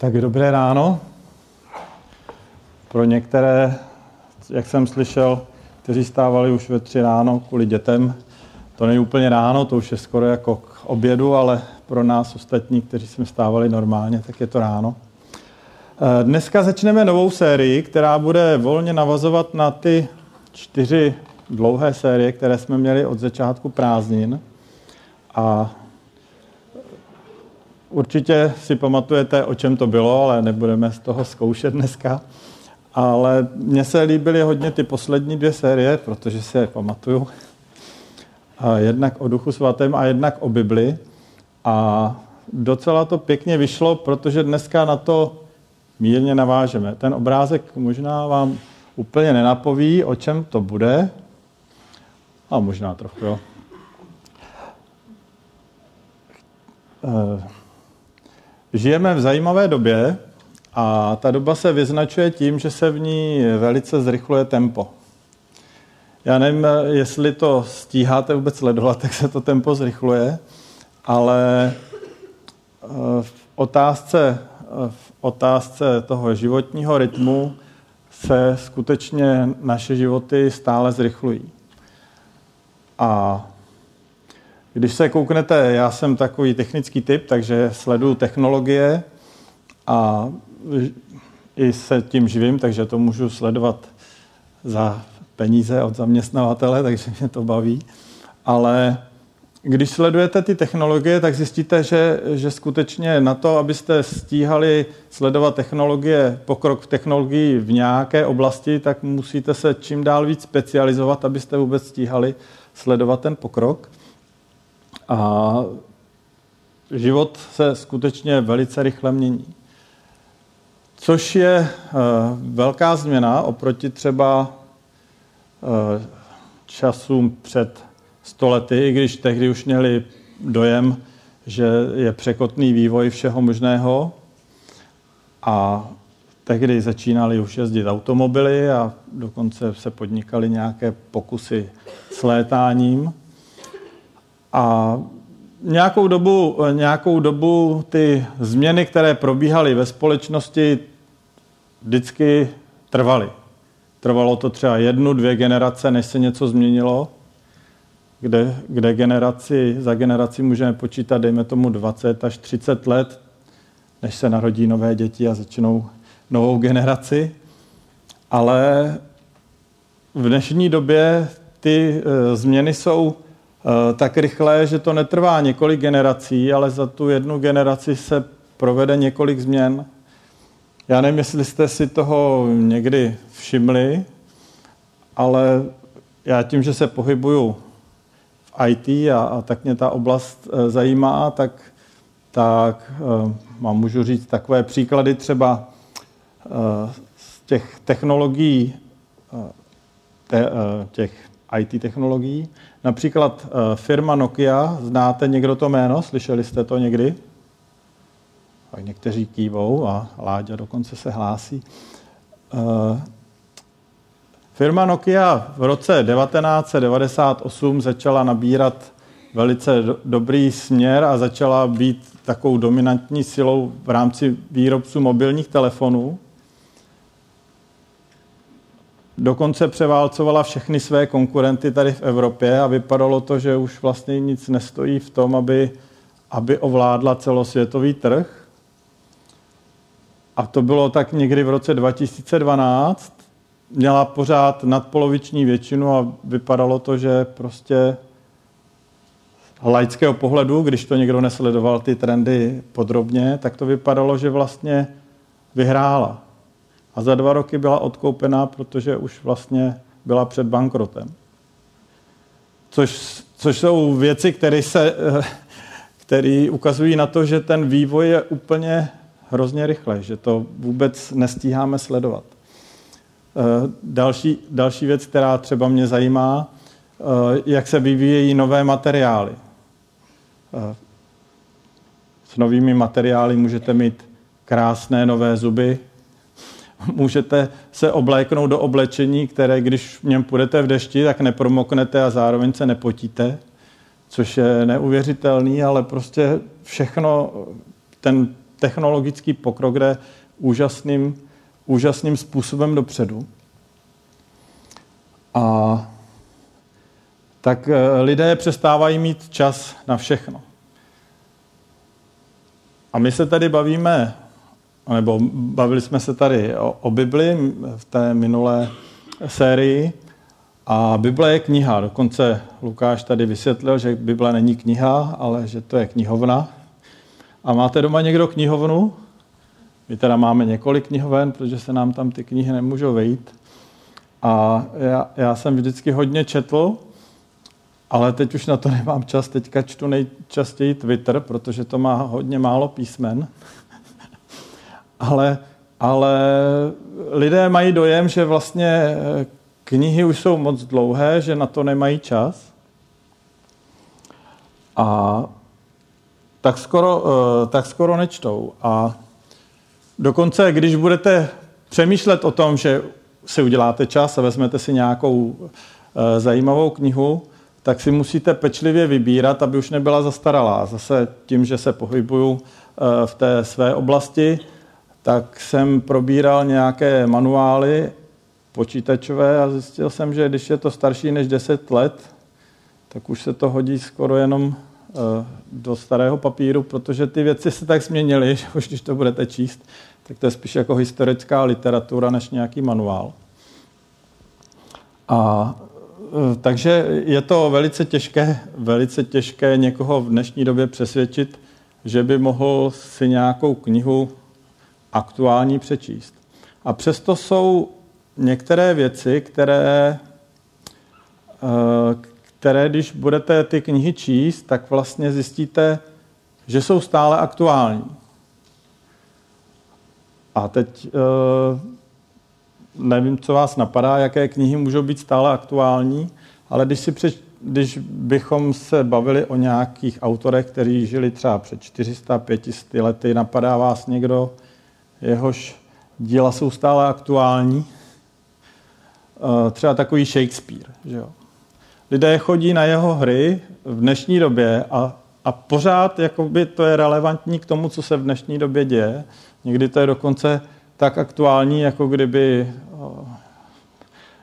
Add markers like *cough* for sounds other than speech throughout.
Tak dobré ráno. Pro některé, jak jsem slyšel, kteří stávali už ve tři ráno kvůli dětem, to není úplně ráno, to už je skoro jako k obědu, ale pro nás ostatní, kteří jsme stávali normálně, tak je to ráno. Eh, dneska začneme novou sérii, která bude volně navazovat na ty čtyři dlouhé série, které jsme měli od začátku prázdnin. A Určitě si pamatujete, o čem to bylo, ale nebudeme z toho zkoušet dneska. Ale mně se líbily hodně ty poslední dvě série, protože si je pamatuju. A jednak o Duchu svatém a jednak o Bibli. A docela to pěkně vyšlo, protože dneska na to mírně navážeme. Ten obrázek možná vám úplně nenapoví, o čem to bude. A možná trochu, jo. Uh Žijeme v zajímavé době a ta doba se vyznačuje tím, že se v ní velice zrychluje tempo. Já nevím, jestli to stíháte vůbec sledovat, *laughs* jak se to tempo zrychluje, ale eh, v otázce, v otázce toho životního rytmu se skutečně naše životy stále zrychlují. A když se kouknete, já jsem takový technický typ, takže sleduju technologie a i se tím živím, takže to můžu sledovat za peníze od zaměstnavatele, *laughs* takže mě to baví. Ale když sledujete ty technologie, tak zjistíte, že, že skutečně na to, abyste stíhali sledovat technologie, pokrok v technologii v nějaké oblasti, tak musíte se čím dál víc specializovat, abyste vůbec stíhali sledovat ten pokrok. A život se skutečně velice rychle mění. Což je eh, velká změna oproti třeba eh, časům před stolety, i když tehdy už měli dojem, že je překotný vývoj všeho možného. A tehdy začínali už jezdit automobily a dokonce se podnikaly nějaké pokusy s létáním. A nějakou dobu, nějakou dobu ty změny, které probíhaly ve společnosti, vždycky trvaly. Trvalo to třeba jednu, dvě generace, než se něco změnilo, kde, kde generaci, za generaci můžeme počítat, dejme tomu 20 až 30 let, než se narodí nové děti a začnou novou generaci. Ale v dnešní době ty e, změny jsou tak rychle, že to netrvá několik generací, ale za tu jednu generaci se provede několik změn. Já nevím, jestli jste si toho někdy všimli, ale já tím, že se pohybuju v IT a, a tak mě ta oblast e, zajímá, tak, tak e, mám můžu říct takové příklady třeba z těch technologií, te, těch IT technologií. Například eh, firma Nokia, znáte někdo to jméno? Slyšeli jste to někdy? Tak někteří kývou a Láďa dokonce se hlásí. Eh, firma Nokia v roce 1998 začala nabírat velice dobrý směr a začala být takovou dominantní silou v rámci výrobců mobilních telefonů. Dokonce převálcovala všechny své konkurenty tady v Evropě a vypadalo to, že už vlastně nic nestojí v tom, aby, aby ovládla celosvětový trh. A to bylo tak někdy v roce 2012. Měla pořád nadpoloviční většinu a vypadalo to, že prostě laického pohledu, když to někdo nesledoval ty trendy podrobně, tak to vypadalo, že vlastně vyhrála a za dva roky byla odkoupená, protože už vlastně byla před bankrotem. Což, což jsou věci, které se, *laughs* které ukazují na to, že ten vývoj je úplně hrozně rychle, že to vůbec nestíháme sledovat. Eh, další, další věc, která třeba mě zajímá, eh, jak se vyvíjejí nové materiály. Eh, s novými materiály můžete mít krásné nové zuby, můžete se obléknout do oblečení, které když v něm půjdete v dešti, tak nepromoknete a zároveň se nepotíte, což je neuvěřitelný, ale prostě všechno, ten technologický pokrok jde úžasným, úžasným způsobem dopředu. A tak eh, lidé přestávají mít čas na všechno. A my se tady bavíme, nebo bavili jsme se tady o, o Bibli v té minulé sérii. A Bible je kniha. Dokonce Lukáš tady vysvětlil, že Bible není kniha, ale že to je knihovna. A máte doma někdo knihovnu? My teda máme několik knihoven, protože se nám tam ty knihy nemůžou vejít. A já, já jsem vždycky hodně četl, ale teď už na to nemám čas. Teďka čtu nejčastěji Twitter, protože to má hodně málo písmen. Ale, ale lidé mají dojem, že vlastně knihy už jsou moc dlouhé, že na to nemají čas. A tak skoro, eh, tak skoro nečtou. A dokonce, když budete přemýšlet o tom, že si uděláte čas a vezmete si nějakou eh, zajímavou knihu, tak si musíte pečlivě vybírat, aby už nebyla zastaralá. Zase tím, že se pohybuju eh, v té své oblasti, tak jsem probíral nějaké manuály počítačové a zjistil jsem, že když je to starší než 10 let, tak už se to hodí skoro jenom eh, do starého papíru, protože ty věci se tak změnily, *laughs* že už když to budete číst, tak to je spíš jako historická literatura než nějaký manuál. A eh, takže je to velice těžké, velice těžké někoho v dnešní době přesvědčit, že by mohl si nějakou knihu aktuální přečíst. A přesto jsou některé věci, které, eh, které když budete ty knihy číst, tak vlastně zjistíte, že jsou stále aktuální. A teď eh, nevím, co vás napadá, jaké knihy můžou být stále aktuální, ale když, si před, když bychom se bavili o nějakých autorech, kteří žili třeba před 400, 500 lety, napadá vás někdo, jehož díla jsou stále aktuální? Eh, třeba takový Shakespeare. Že jo. Lidé chodí na jeho hry v dnešní době a, a pořád jakoby to je relevantní k tomu, co se v dnešní době děje. Někdy to je dokonce tak aktuální, jako kdyby eh,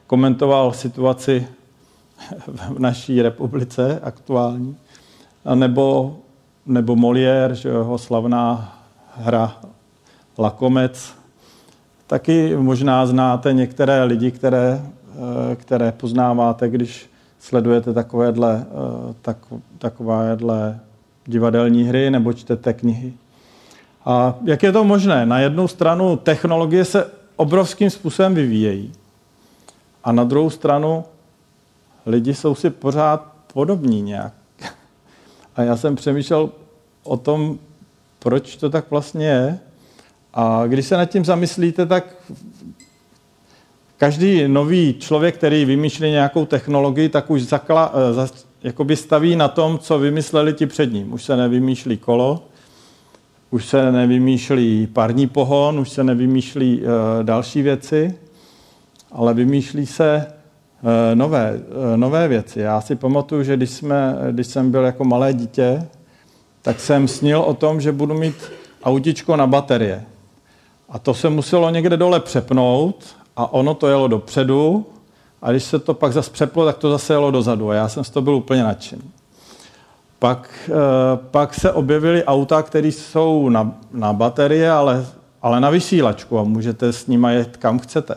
komentoval situaci v naší republice aktuální. Nebo, nebo Molière, že jeho slavná hra Lakomec, Taky možná znáte některé lidi, které, eh, které poznáváte, když sledujete takovéhle, eh, tak, takovéhle divadelní hry nebo čtete knihy. A jak je to možné? Na jednu stranu technologie se obrovským způsobem vyvíjejí. A na druhou stranu lidi jsou si pořád podobní nějak. *laughs* A já jsem přemýšlel o tom, proč to tak vlastně je. A když se nad tím zamyslíte, tak každý nový člověk, který vymýšlí nějakou technologii, tak už zakla, eh, jakoby staví na tom, co vymysleli ti před ním. Už se nevymýšlí kolo, už se nevymýšlí parní pohon, už se nevymýšlí uh, další věci, ale vymýšlí se uh, nové, nové věci. Já si pamatuju, že když, jsme, když jsem byl jako malé dítě, tak jsem snil o tom, že budu mít autičko na baterie. A to se muselo někde dole přepnout a ono to jelo dopředu a když se to pak zase přeplo, tak to zase jelo dozadu a já jsem z toho byl úplně nadšený. Pak, eh, pak se objevily auta, které jsou na, na baterie, ale, ale na vysílačku a můžete s nimi jet kam chcete.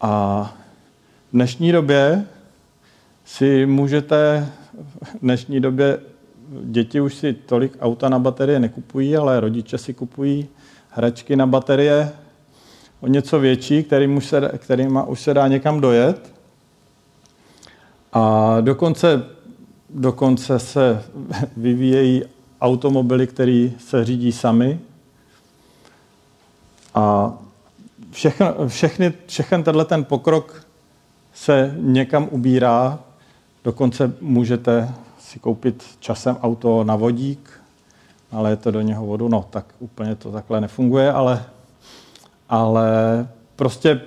A v dnešní době si můžete, v dnešní době děti už si tolik auta na baterie nekupují, ale rodiče si kupují hračky na baterie o něco větší, kterým už se, kterým už se dá někam dojet. A dokonce, dokonce se *laughs* vyvíjejí automobily, které se řídí sami. A všechny, všechny, všechny tenhle ten pokrok se někam ubírá. Dokonce můžete si koupit časem auto na vodík, ale je to do něho vodu, no tak úplně to takhle nefunguje, ale, ale prostě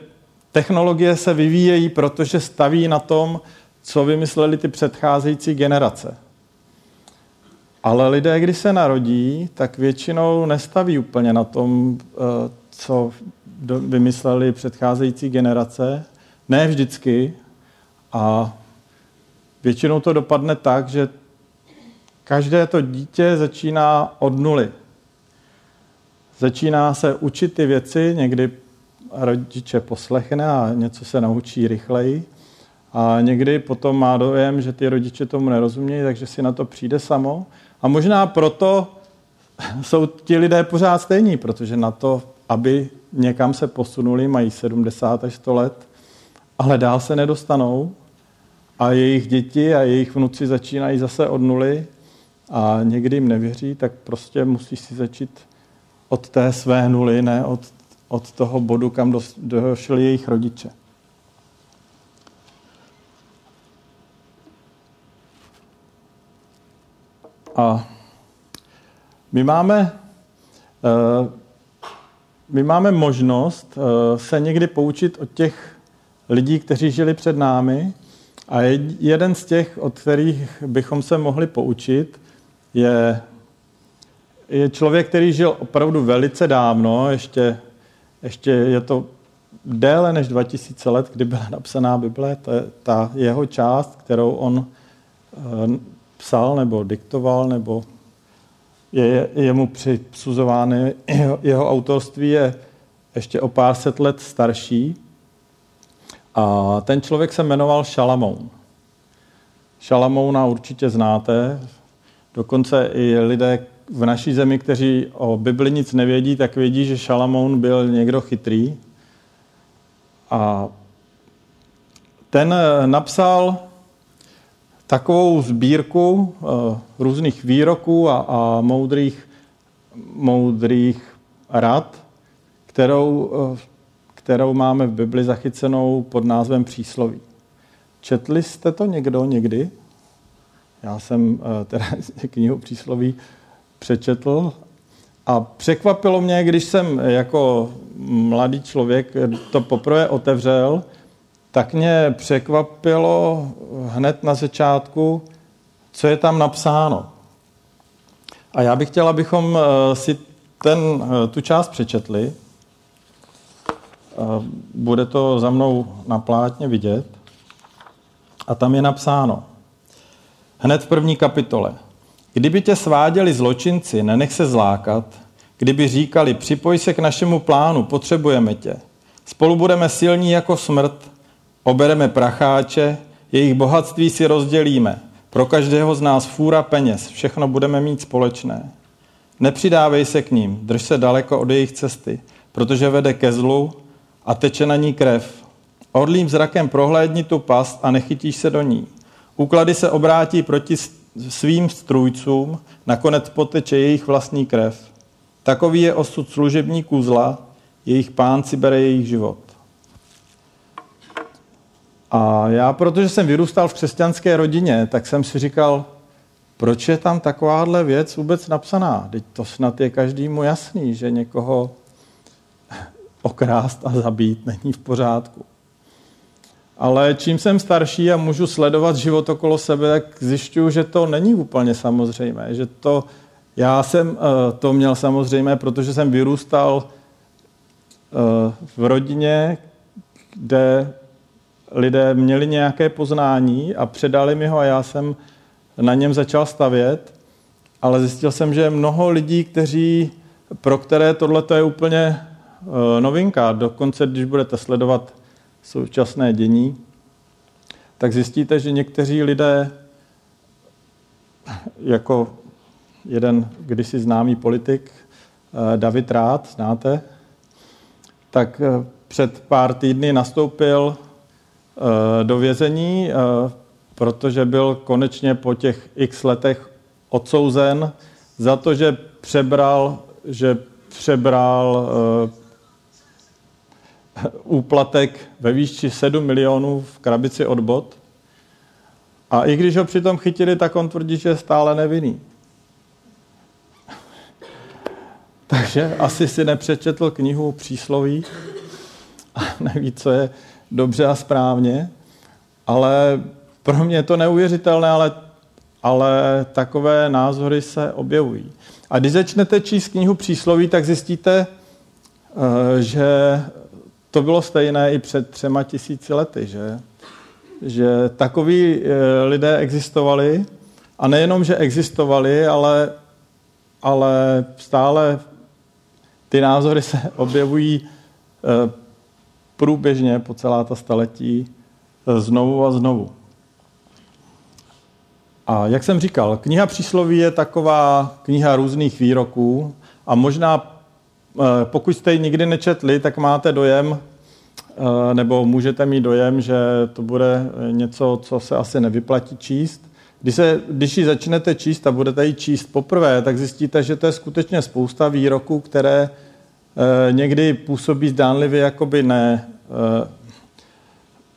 technologie se vyvíjejí, protože staví na tom, co vymysleli ty předcházející generace. Ale lidé, když se narodí, tak většinou nestaví úplně na tom, eh, co vymysleli předcházející generace. Ne vždycky. A většinou to dopadne tak, že každé to dítě začíná od nuly. Začíná se učit ty věci, někdy rodiče poslechne a něco se naučí rychleji. A někdy potom má dojem, že ty rodiče tomu nerozumějí, takže si na to přijde samo. A možná proto *laughs* jsou ti lidé pořád stejní, protože na to, aby někam se posunuli, mají 70 až 100 let, ale dál se nedostanou a jejich děti a jejich vnuci začínají zase od nuly a někdy jim nevěří, tak prostě musí si začít od té své nuly, ne od, od toho bodu, kam došli jejich rodiče. A my máme, eh, my máme možnost eh, se někdy poučit od těch lidí, kteří žili před námi. A jeden z těch, od kterých bychom se mohli poučit, je, je člověk, který žil opravdu velice dávno, ještě, ještě je to déle než 2000 let, kdy byla napsaná Bible, je ta jeho část, kterou on eh, psal nebo diktoval, nebo je, je mu přisuzovány, jeho, jeho autorství je ještě o pár set let starší. A ten člověk se jmenoval Šalamoun. Šalamouna určitě znáte, dokonce i lidé v naší zemi, kteří o Bibli nic nevědí, tak vědí, že Šalamoun byl někdo chytrý. A ten napsal takovou sbírku uh, různých výroků a, a moudrých, moudrých rad, kterou, uh, kterou máme v Bibli zachycenou pod názvem přísloví. Četli jste to někdo někdy? Já jsem uh, teda *laughs* knihu přísloví přečetl a překvapilo mě, když jsem jako mladý člověk to poprvé otevřel, tak mě překvapilo hned na začátku, co je tam napsáno. A já bych chtěl, abychom eh, si ten, eh, tu část přečetli. Eh, bude to za mnou na plátně vidět. A tam je napsáno, hned v první kapitole. Kdyby tě sváděli zločinci, nenech se zlákat. Kdyby říkali, připoj se k našemu plánu, potřebujeme tě. Spolu budeme silní jako smrt, Obereme pracháče, jejich bohatství si rozdělíme. Pro každého z nás fůra peněz, všechno budeme mít společné. Nepřidávej se k ním, drž se daleko od jejich cesty, protože vede ke zlu a teče na ní krev. Orlým zrakem prohlédni tu past a nechytíš se do ní. Úklady se obrátí proti svým strůjcům, nakonec poteče jejich vlastní krev. Takový je osud služebníků zla, jejich pán si bere jejich život. A já, protože jsem vyrůstal v křesťanské rodině, tak jsem si říkal, proč je tam takováhle věc vůbec napsaná? Teď to snad je každému jasný, že někoho *laughs* okrást a zabít není v pořádku. Ale čím jsem starší a můžu sledovat život okolo sebe, tak zjišťuju, že to není úplně samozřejmé. Že to, já jsem eh, to měl samozřejmé, protože jsem vyrůstal eh, v rodině, kde lidé měli nějaké poznání a předali mi ho a já jsem na něm začal stavět, ale zjistil jsem, že mnoho lidí, kteří, pro které tohle je úplně eh, novinka. Dokonce, když budete sledovat současné dění, tak zjistíte, že někteří lidé, jako jeden kdysi známý politik, eh, David Rád, znáte, tak eh, před pár týdny nastoupil Eh, do vězení, protože byl konečně po těch x letech odsouzen za to, že přebral, že přebral *laughs* úplatek ve výšči 7 milionů v krabici od bot. A i když ho přitom chytili, tak on tvrdí, že je stále nevinný. *laughs* Takže asi si nepřečetl knihu přísloví a neví, co je dobře a správně, ale pro mě je to neuvěřitelné, ale, ale takové názory se objevují. A když začnete číst knihu přísloví, tak zjistíte, eh, že to bylo stejné i před třema tisíci lety, že, že takoví eh, lidé existovali a nejenom, že existovali, ale, ale stále ty názory se *laughs* objevují eh, průběžně po celá ta staletí znovu a znovu. A jak jsem říkal, kniha přísloví je taková kniha různých výroků a možná, eh, pokud jste ji nikdy nečetli, tak máte dojem, eh, nebo můžete mít dojem, že to bude něco, co se asi nevyplatí číst. Když, se, když ji začnete číst a budete ji číst poprvé, tak zjistíte, že to je skutečně spousta výroků, které eh, někdy působí zdánlivě jakoby ne,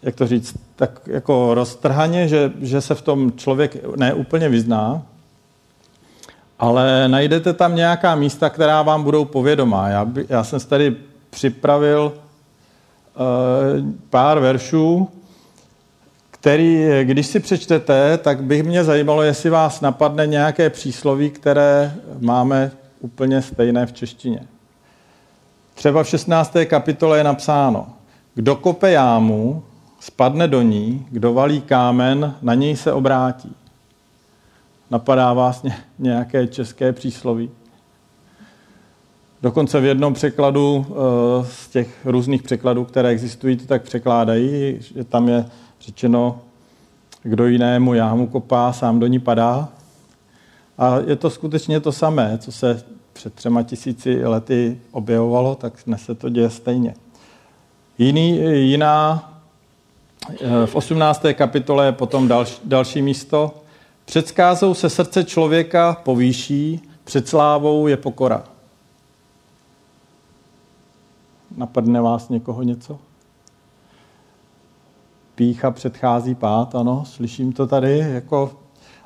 jak to říct, tak jako roztrhaně, že, že se v tom člověk neúplně vyzná, ale najdete tam nějaká místa, která vám budou povědomá. Já, by, já jsem tady připravil uh, pár veršů, který, když si přečtete, tak bych mě zajímalo, jestli vás napadne nějaké přísloví, které máme úplně stejné v češtině. Třeba v 16. kapitole je napsáno, kdo kope jámu, spadne do ní, kdo valí kámen, na něj se obrátí. Napadá vás nějaké české přísloví? Dokonce v jednom překladu eh, z těch různých překladů, které existují, to tak překládají, že tam je řečeno, kdo jinému jámu kopá, sám do ní padá. A je to skutečně to samé, co se před třema tisíci lety objevovalo, tak dnes se to děje stejně. Jiný, jiná v 18. kapitole je potom další, další místo. Před skázou se srdce člověka povýší, před slávou je pokora. Napadne vás někoho něco? Pícha předchází pát, ano, slyším to tady. Jako...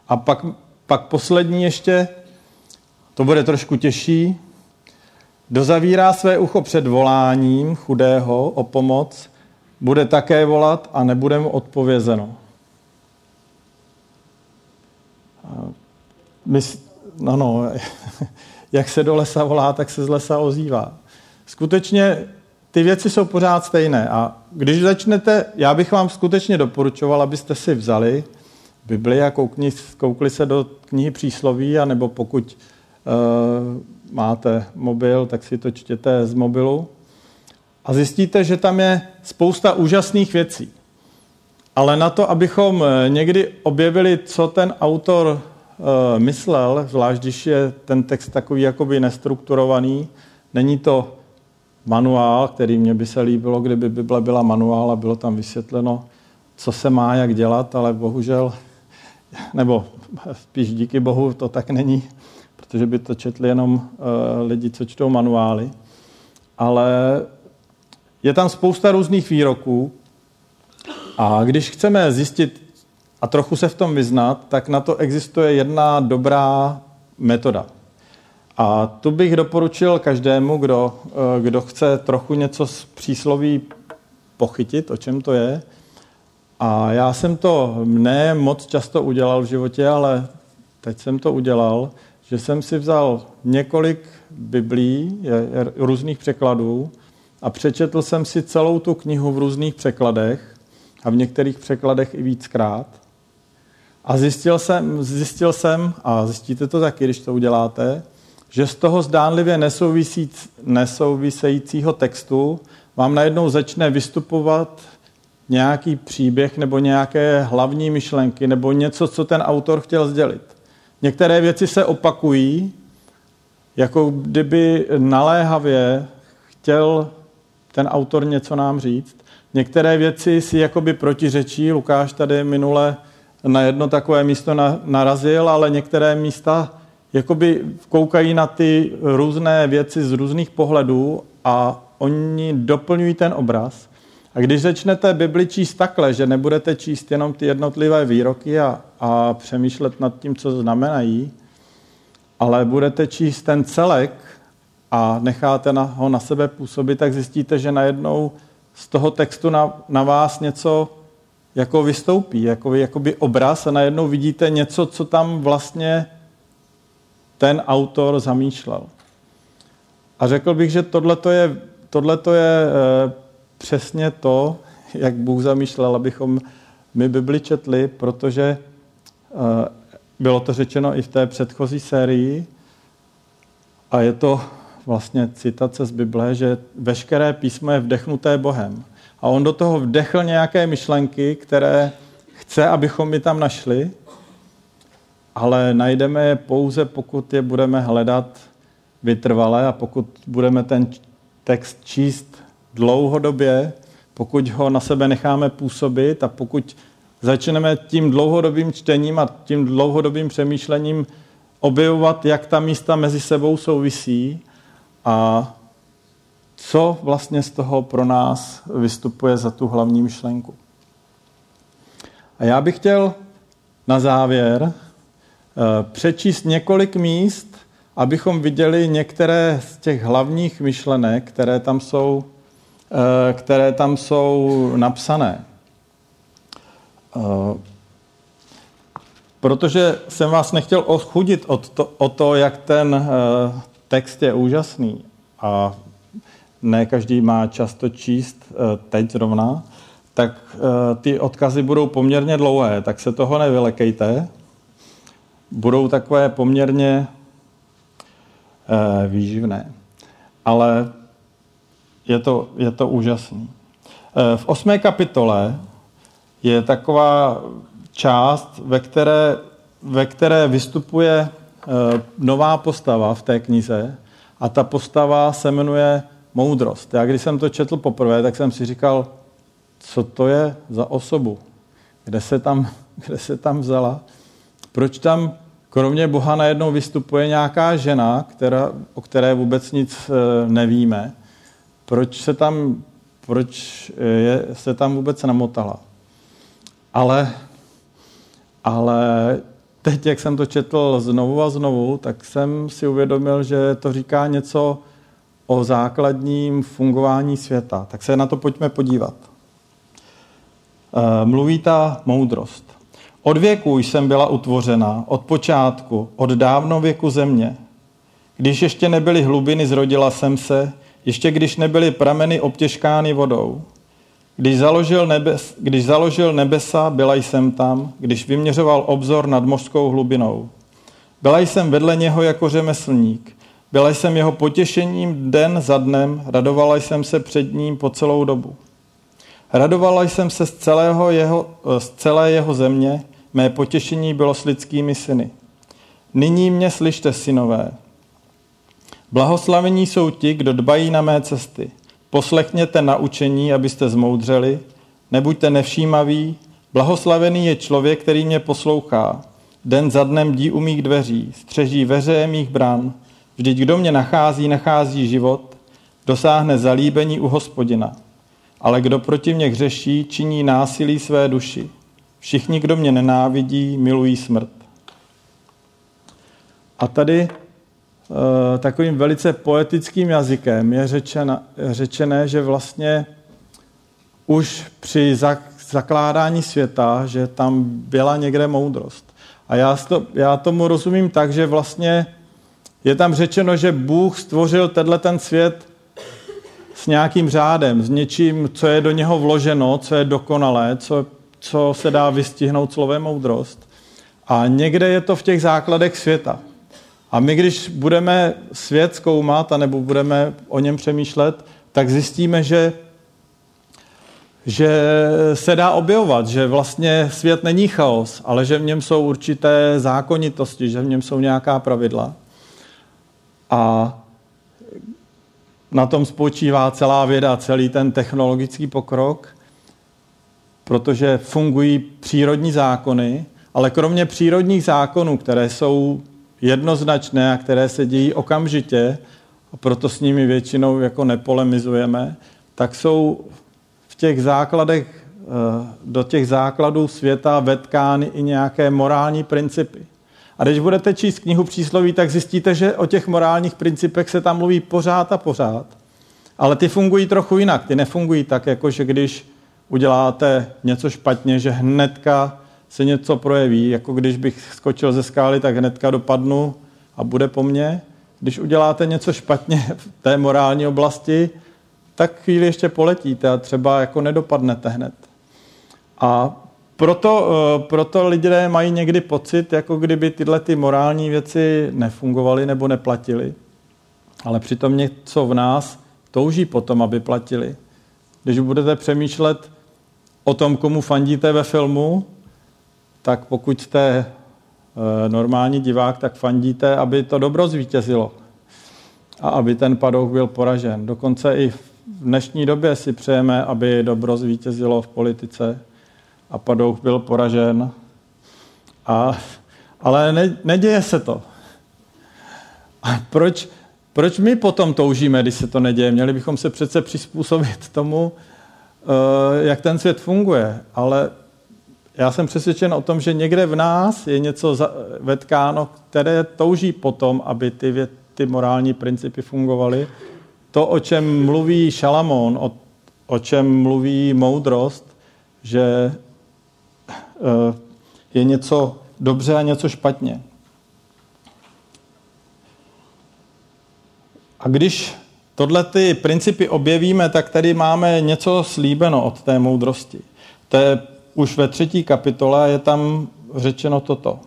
A pak, pak poslední ještě, to bude trošku těžší. Dozavírá své ucho před voláním chudého o pomoc, bude také volat a nebude mu odpovězeno. My, no, no, *laughs* jak se do lesa volá, tak se z lesa ozývá. Skutečně ty věci jsou pořád stejné a když začnete, já bych vám skutečně doporučoval, abyste si vzali Bibli a koukni, koukli se do knihy přísloví, anebo pokud uh, máte mobil, tak si to čtěte z mobilu a zjistíte, že tam je spousta úžasných věcí. Ale na to, abychom eh, někdy objevili, co ten autor uh, myslel, zvlášť když je ten text takový jakoby nestrukturovaný, není to manuál, který mě by se líbilo, kdyby Bible byla manuál a bylo tam vysvětleno, co se má jak dělat, ale bohužel, *laughs* nebo spíš díky bohu to tak není, protože by to četli jenom uh, lidi, co čtou manuály. Ale je tam spousta různých výroků a když chceme zjistit a trochu se v tom vyznat, tak na to existuje jedna dobrá metoda. A tu bych doporučil každému, kdo, eh, kdo chce trochu něco z přísloví pochytit, o čem to je. A já jsem to ne moc často udělal v životě, ale teď jsem to udělal, že jsem si vzal několik biblí, různých překladů a přečetl jsem si celou tu knihu v různých překladech a v některých překladech i víckrát. A zjistil jsem, zjistil jsem, a zjistíte to taky, když to uděláte, že z toho zdánlivě nesouvisejícího textu vám najednou začne vystupovat nějaký příběh nebo nějaké hlavní myšlenky nebo něco, co ten autor chtěl sdělit. Některé věci se opakují, jako kdyby naléhavě chtěl ten autor něco nám říct. Některé věci si jakoby protiřečí. Lukáš tady minule na jedno takové místo narazil, ale některé místa jakoby koukají na ty různé věci z různých pohledů a oni doplňují ten obraz. A když začnete Bibli číst takhle, že nebudete číst jenom ty jednotlivé výroky a, a přemýšlet nad tím, co znamenají, ale budete číst ten celek, a necháte na, ho na sebe působit, tak zjistíte, že najednou z toho textu na, na vás něco jako vystoupí, jako jakoby obraz a najednou vidíte něco, co tam vlastně ten autor zamýšlel. A řekl bych, že tohle je, tohleto je e, přesně to, jak Bůh zamýšlel, abychom my Bibli četli, protože e, bylo to řečeno i v té předchozí sérii a je to vlastně citace z Bible, že veškeré písmo je vdechnuté Bohem. A on do toho vdechl nějaké myšlenky, které chce, abychom je tam našli, ale najdeme je pouze, pokud je budeme hledat vytrvale a pokud budeme ten text číst dlouhodobě, pokud ho na sebe necháme působit a pokud začneme tím dlouhodobým čtením a tím dlouhodobým přemýšlením objevovat, jak ta místa mezi sebou souvisí a co vlastně z toho pro nás vystupuje za tu hlavní myšlenku. A já bych chtěl na závěr eh, přečíst několik míst, abychom viděli některé z těch hlavních myšlenek, které tam jsou, eh, které tam jsou napsané. Eh, protože jsem vás nechtěl ochudit od to, o to, jak ten text je úžasný a ne každý má často číst eh, teď zrovna, tak eh, ty odkazy budou poměrně dlouhé, tak se toho nevylekejte. Budou takové poměrně eh, výživné. Ale je to, je to úžasný. V osmé kapitole je taková část, ve které, ve které vystupuje nová postava v té knize a ta postava se jmenuje moudrost. Já když jsem to četl poprvé, tak jsem si říkal, co to je za osobu, kde se tam, *laughs* kde se tam vzala, proč tam kromě Boha najednou vystupuje nějaká žena, která, o které vůbec nic e, nevíme, proč se tam, proč je, se tam vůbec namotala. Ale, ale teď, jak jsem to četl znovu a znovu, tak jsem si uvědomil, že to říká něco o základním fungování světa. Tak se na to pojďme podívat. Eh, mluví ta moudrost. Od věku jsem byla utvořena, od počátku, od dávno věku země. Když ještě nebyly hlubiny, zrodila jsem se, ještě když nebyly prameny obtěžkány vodou. Když založil, nebes, když založil nebesa, byla jsem tam, když vyměřoval obzor nad mořskou hlubinou. Byla jsem vedle něho jako řemeslník, byla jsem jeho potěšením den za dnem, radovala jsem se před ním po celou dobu. Radovala jsem se z, celého jeho, z celé jeho země, mé potěšení bylo s lidskými syny. Nyní mě slyšte, synové. Blahoslavení jsou ti, kdo dbají na mé cesty. Poslechněte naučení, abyste zmoudřeli, nebuďte nevšímaví, blahoslavený je člověk, který mě poslouchá. Den za dnem dí u mých dveří, střeží veře mých bran, Vždyť kdo mě nachází, nachází život, dosáhne zalíbení u hospodina. Ale kdo proti mě hřeší, činí násilí své duši. Všichni, kdo mě nenávidí, milují smrt. A tady takovým velice poetickým jazykem je řečena, řečené, že vlastně už při zakládání světa, že tam byla někde moudrost. A já, to, já tomu rozumím tak, že vlastně je tam řečeno, že Bůh stvořil tenhle ten svět s nějakým řádem, s něčím, co je do něho vloženo, co je dokonalé, co, co se dá vystihnout slovem moudrost. A někde je to v těch základech světa. A my, když budeme svět zkoumat, anebo budeme o něm přemýšlet, tak zjistíme, že, že se dá objevovat, že vlastně svět není chaos, ale že v něm jsou určité zákonitosti, že v něm jsou nějaká pravidla. A na tom spočívá celá věda, celý ten technologický pokrok, protože fungují přírodní zákony, ale kromě přírodních zákonů, které jsou jednoznačné a které se dějí okamžitě, a proto s nimi většinou jako nepolemizujeme, tak jsou v těch základech, eh, do těch základů světa vetkány i nějaké morální principy. A když budete číst knihu přísloví, tak zjistíte, že o těch morálních principech se tam mluví pořád a pořád. Ale ty fungují trochu jinak. Ty nefungují tak, jako že když uděláte něco špatně, že hnedka se něco projeví, jako když bych skočil ze skály, tak hnedka dopadnu a bude po mně. Když uděláte něco špatně v té morální oblasti, tak chvíli ještě poletíte a třeba jako nedopadnete hned. A proto, eh, proto lidé mají někdy pocit, jako kdyby tyhle ty morální věci nefungovaly nebo neplatily. Ale přitom něco v nás touží potom, aby platili. Když budete přemýšlet o tom, komu fandíte ve filmu, tak pokud jste eh, normální divák, tak fandíte, aby to dobro zvítězilo a aby ten padouch byl poražen. Dokonce i v dnešní době si přejeme, aby dobro zvítězilo v politice a padouch byl poražen. A, ale ne, neděje se to. A proč, proč my potom toužíme, když se to neděje? Měli bychom se přece přizpůsobit tomu, eh, jak ten svět funguje. Ale já jsem přesvědčen o tom, že někde v nás je něco vetkáno, které touží potom, aby ty, vě, ty morální principy fungovaly. To, o čem mluví Šalamón, o, o čem mluví moudrost, že Eh, je něco dobře a něco špatně. A když tohle ty principy objevíme, tak tady máme něco slíbeno od té moudrosti. To je už ve třetí kapitole je tam řečeno toto.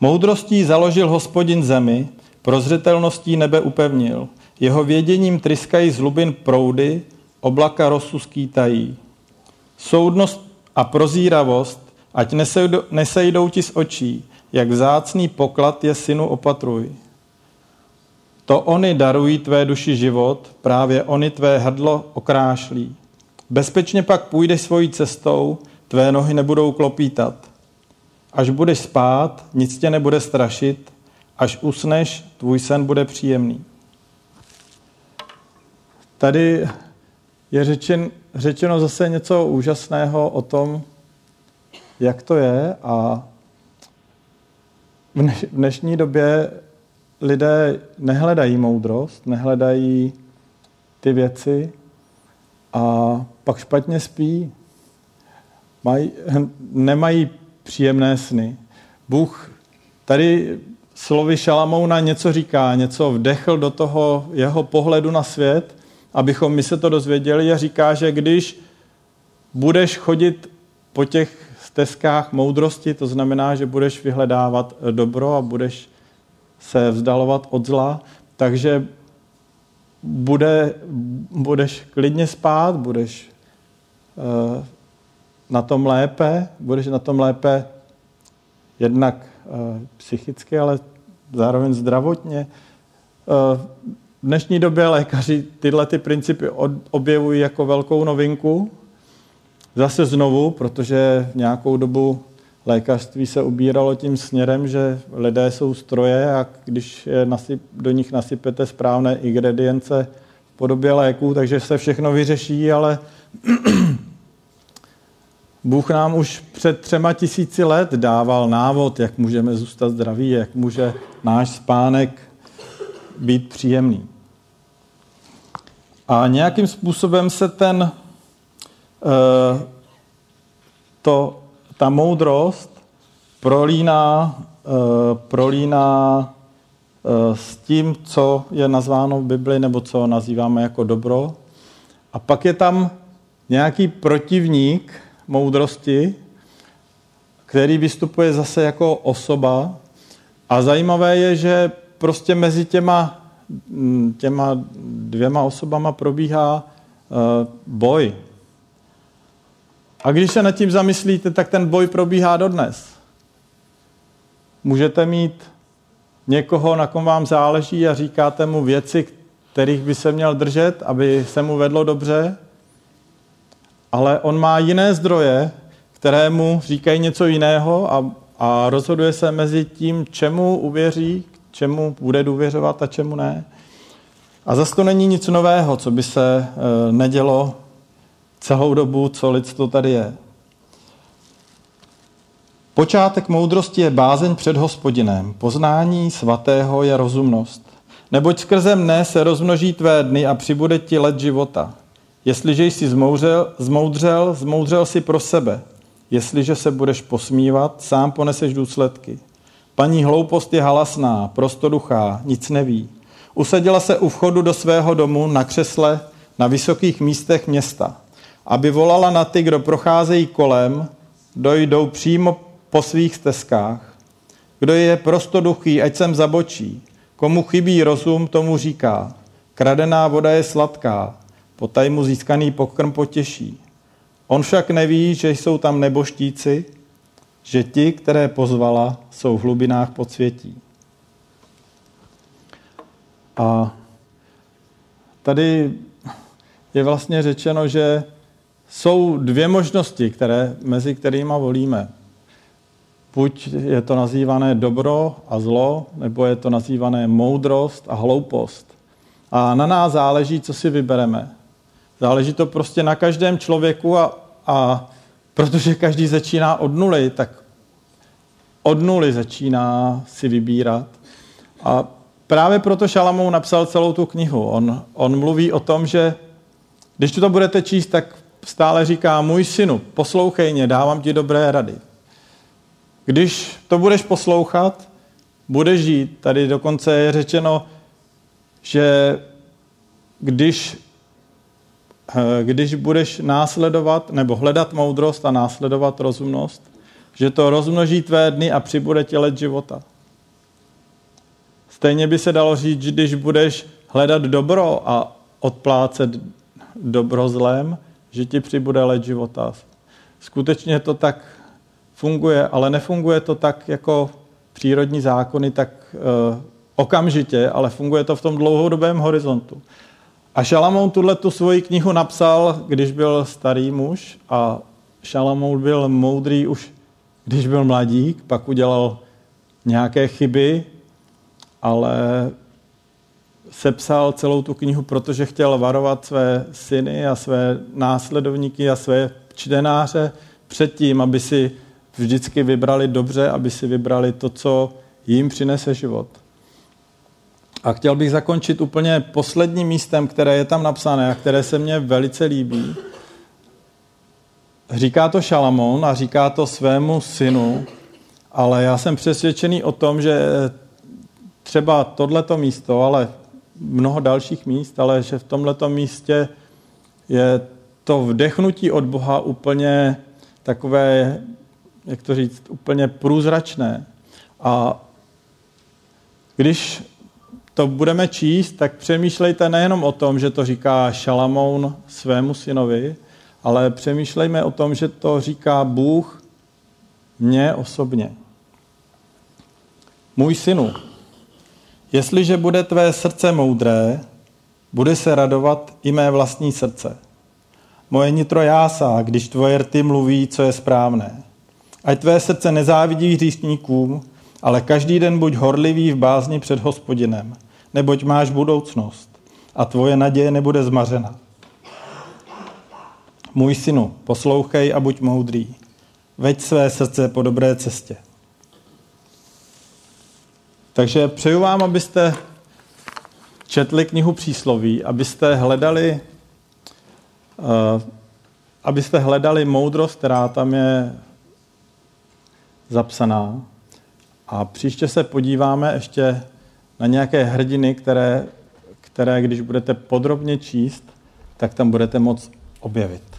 Moudrostí založil hospodin zemi, prozřetelností nebe upevnil. Jeho věděním tryskají z hlubin proudy, oblaka rosu skýtají. Soudnost a prozíravost Ať nesejdou ti z očí, jak vzácný poklad je synu opatruj. To oni darují tvé duši život, právě oni tvé hrdlo okrášlí. Bezpečně pak půjdeš svojí cestou, tvé nohy nebudou klopítat. Až budeš spát, nic tě nebude strašit, až usneš, tvůj sen bude příjemný. Tady je řečen, řečeno zase něco úžasného o tom, jak to je a v dnešní době lidé nehledají moudrost, nehledají ty věci a pak špatně spí. Maj, nemají příjemné sny. Bůh tady slovy Šalamouna něco říká, něco vdechl do toho jeho pohledu na svět, abychom my se to dozvěděli a říká, že když budeš chodit po těch stezkách moudrosti, to znamená, že budeš vyhledávat dobro a budeš se vzdalovat od zla, takže bude, budeš klidně spát, budeš uh, na tom lépe, budeš na tom lépe jednak uh, psychicky, ale zároveň zdravotně. Uh, v dnešní době lékaři tyhle ty principy objevují jako velkou novinku, zase znovu, protože nějakou dobu lékařství se ubíralo tím směrem, že lidé jsou stroje a když je nasyp, do nich nasypete správné ingredience v podobě léků, takže se všechno vyřeší, ale Bůh nám už před třema tisíci let dával návod, jak můžeme zůstat zdraví, jak může náš spánek být příjemný. A nějakým způsobem se ten Eh, to, ta moudrost prolíná, eh, prolíná eh, s tím, co je nazváno v Bibli, nebo co nazýváme jako dobro. A pak je tam nějaký protivník moudrosti, který vystupuje zase jako osoba. A zajímavé je, že prostě mezi těma, mm, těma dvěma osobama probíhá boj. A když se nad tím zamyslíte, tak ten boj probíhá dodnes. Můžete mít někoho, na kom vám záleží a říkáte mu věci, kterých by se měl držet, aby se mu vedlo dobře, ale on má jiné zdroje, které mu říkají něco jiného a, a rozhoduje se mezi tím, čemu uvěří, čemu bude důvěřovat a čemu ne. A zase to není nic nového, co by se e, nedělo celou dobu, co lidstvo tady je. Počátek moudrosti je bázeň před hospodinem, poznání svatého je rozumnost. Neboť skrze mne se rozmnoží tvé dny a přibude ti let života. Jestliže jsi zmoudřel, zmoudřel, zmoudřel si pro sebe. Jestliže se budeš posmívat, sám poneseš důsledky. Paní hloupost je halasná, prostoduchá, nic neví. Usadila se u vchodu do svého domu na křesle na vysokých místech města, aby volala na ty, kdo procházejí kolem, dojdou přímo po svých stezkách. Kdo je prostoduchý, ať sem zabočí. Komu chybí rozum, tomu říká. Kradená voda je sladká, potaj mu získaný pokrm potěší. On však neví, že jsou tam neboštíci, že ti, které pozvala, jsou v hlubinách podsvětí. A tady je vlastně řečeno, že jsou dvě možnosti, které, mezi kterými volíme. Buď je to nazývané dobro a zlo, nebo je to nazývané moudrost a hloupost. A na nás záleží, co si vybereme. Záleží to prostě na každém člověku a, a protože každý začíná od nuly, tak od nuly začíná si vybírat. A právě proto Šalamou napsal celou tu knihu. On, on mluví o tom, že když to budete číst, tak stále říká, můj synu, poslouchej mě, dávám ti dobré rady. Když to budeš poslouchat, budeš žít. Tady dokonce je řečeno, že když, když budeš následovat nebo hledat moudrost a následovat rozumnost, že to rozmnoží tvé dny a přibude tě let života. Stejně by se dalo říct, že když budeš hledat dobro a odplácet dobro zlém, že ti přibude let života. Skutečně to tak funguje, ale nefunguje to tak jako přírodní zákony, tak uh, okamžitě, ale funguje to v tom dlouhodobém horizontu. A Šalamoun tuhle tu svoji knihu napsal, když byl starý muž a Šalamoun byl moudrý už, když byl mladík, pak udělal nějaké chyby, ale sepsal celou tu knihu, protože chtěl varovat své syny a své následovníky a své čtenáře před tím, aby si vždycky vybrali dobře, aby si vybrali to, co jim přinese život. A chtěl bych zakončit úplně posledním místem, které je tam napsané a které se mně velice líbí. Říká to Šalamón a říká to svému synu, ale já jsem přesvědčený o tom, že třeba tohleto místo, ale mnoho dalších míst, ale že v tomto místě je to vdechnutí od Boha úplně takové, jak to říct, úplně průzračné. A když to budeme číst, tak přemýšlejte nejenom o tom, že to říká Šalamoun svému synovi, ale přemýšlejme o tom, že to říká Bůh mně osobně. Můj synu, Jestliže bude tvé srdce moudré, bude se radovat i mé vlastní srdce. Moje nitro jásá, když tvoje rty mluví, co je správné. Ať tvé srdce nezávidí hříšníkům, ale každý den buď horlivý v bázni před hospodinem, neboť máš budoucnost a tvoje naděje nebude zmařena. Můj synu, poslouchej a buď moudrý. Veď své srdce po dobré cestě. Takže přeju vám, abyste četli knihu přísloví, abyste hledali, uh, abyste hledali moudrost, která tam je zapsaná. A příště se podíváme ještě na nějaké hrdiny, které, které když budete podrobně číst, tak tam budete moct objevit.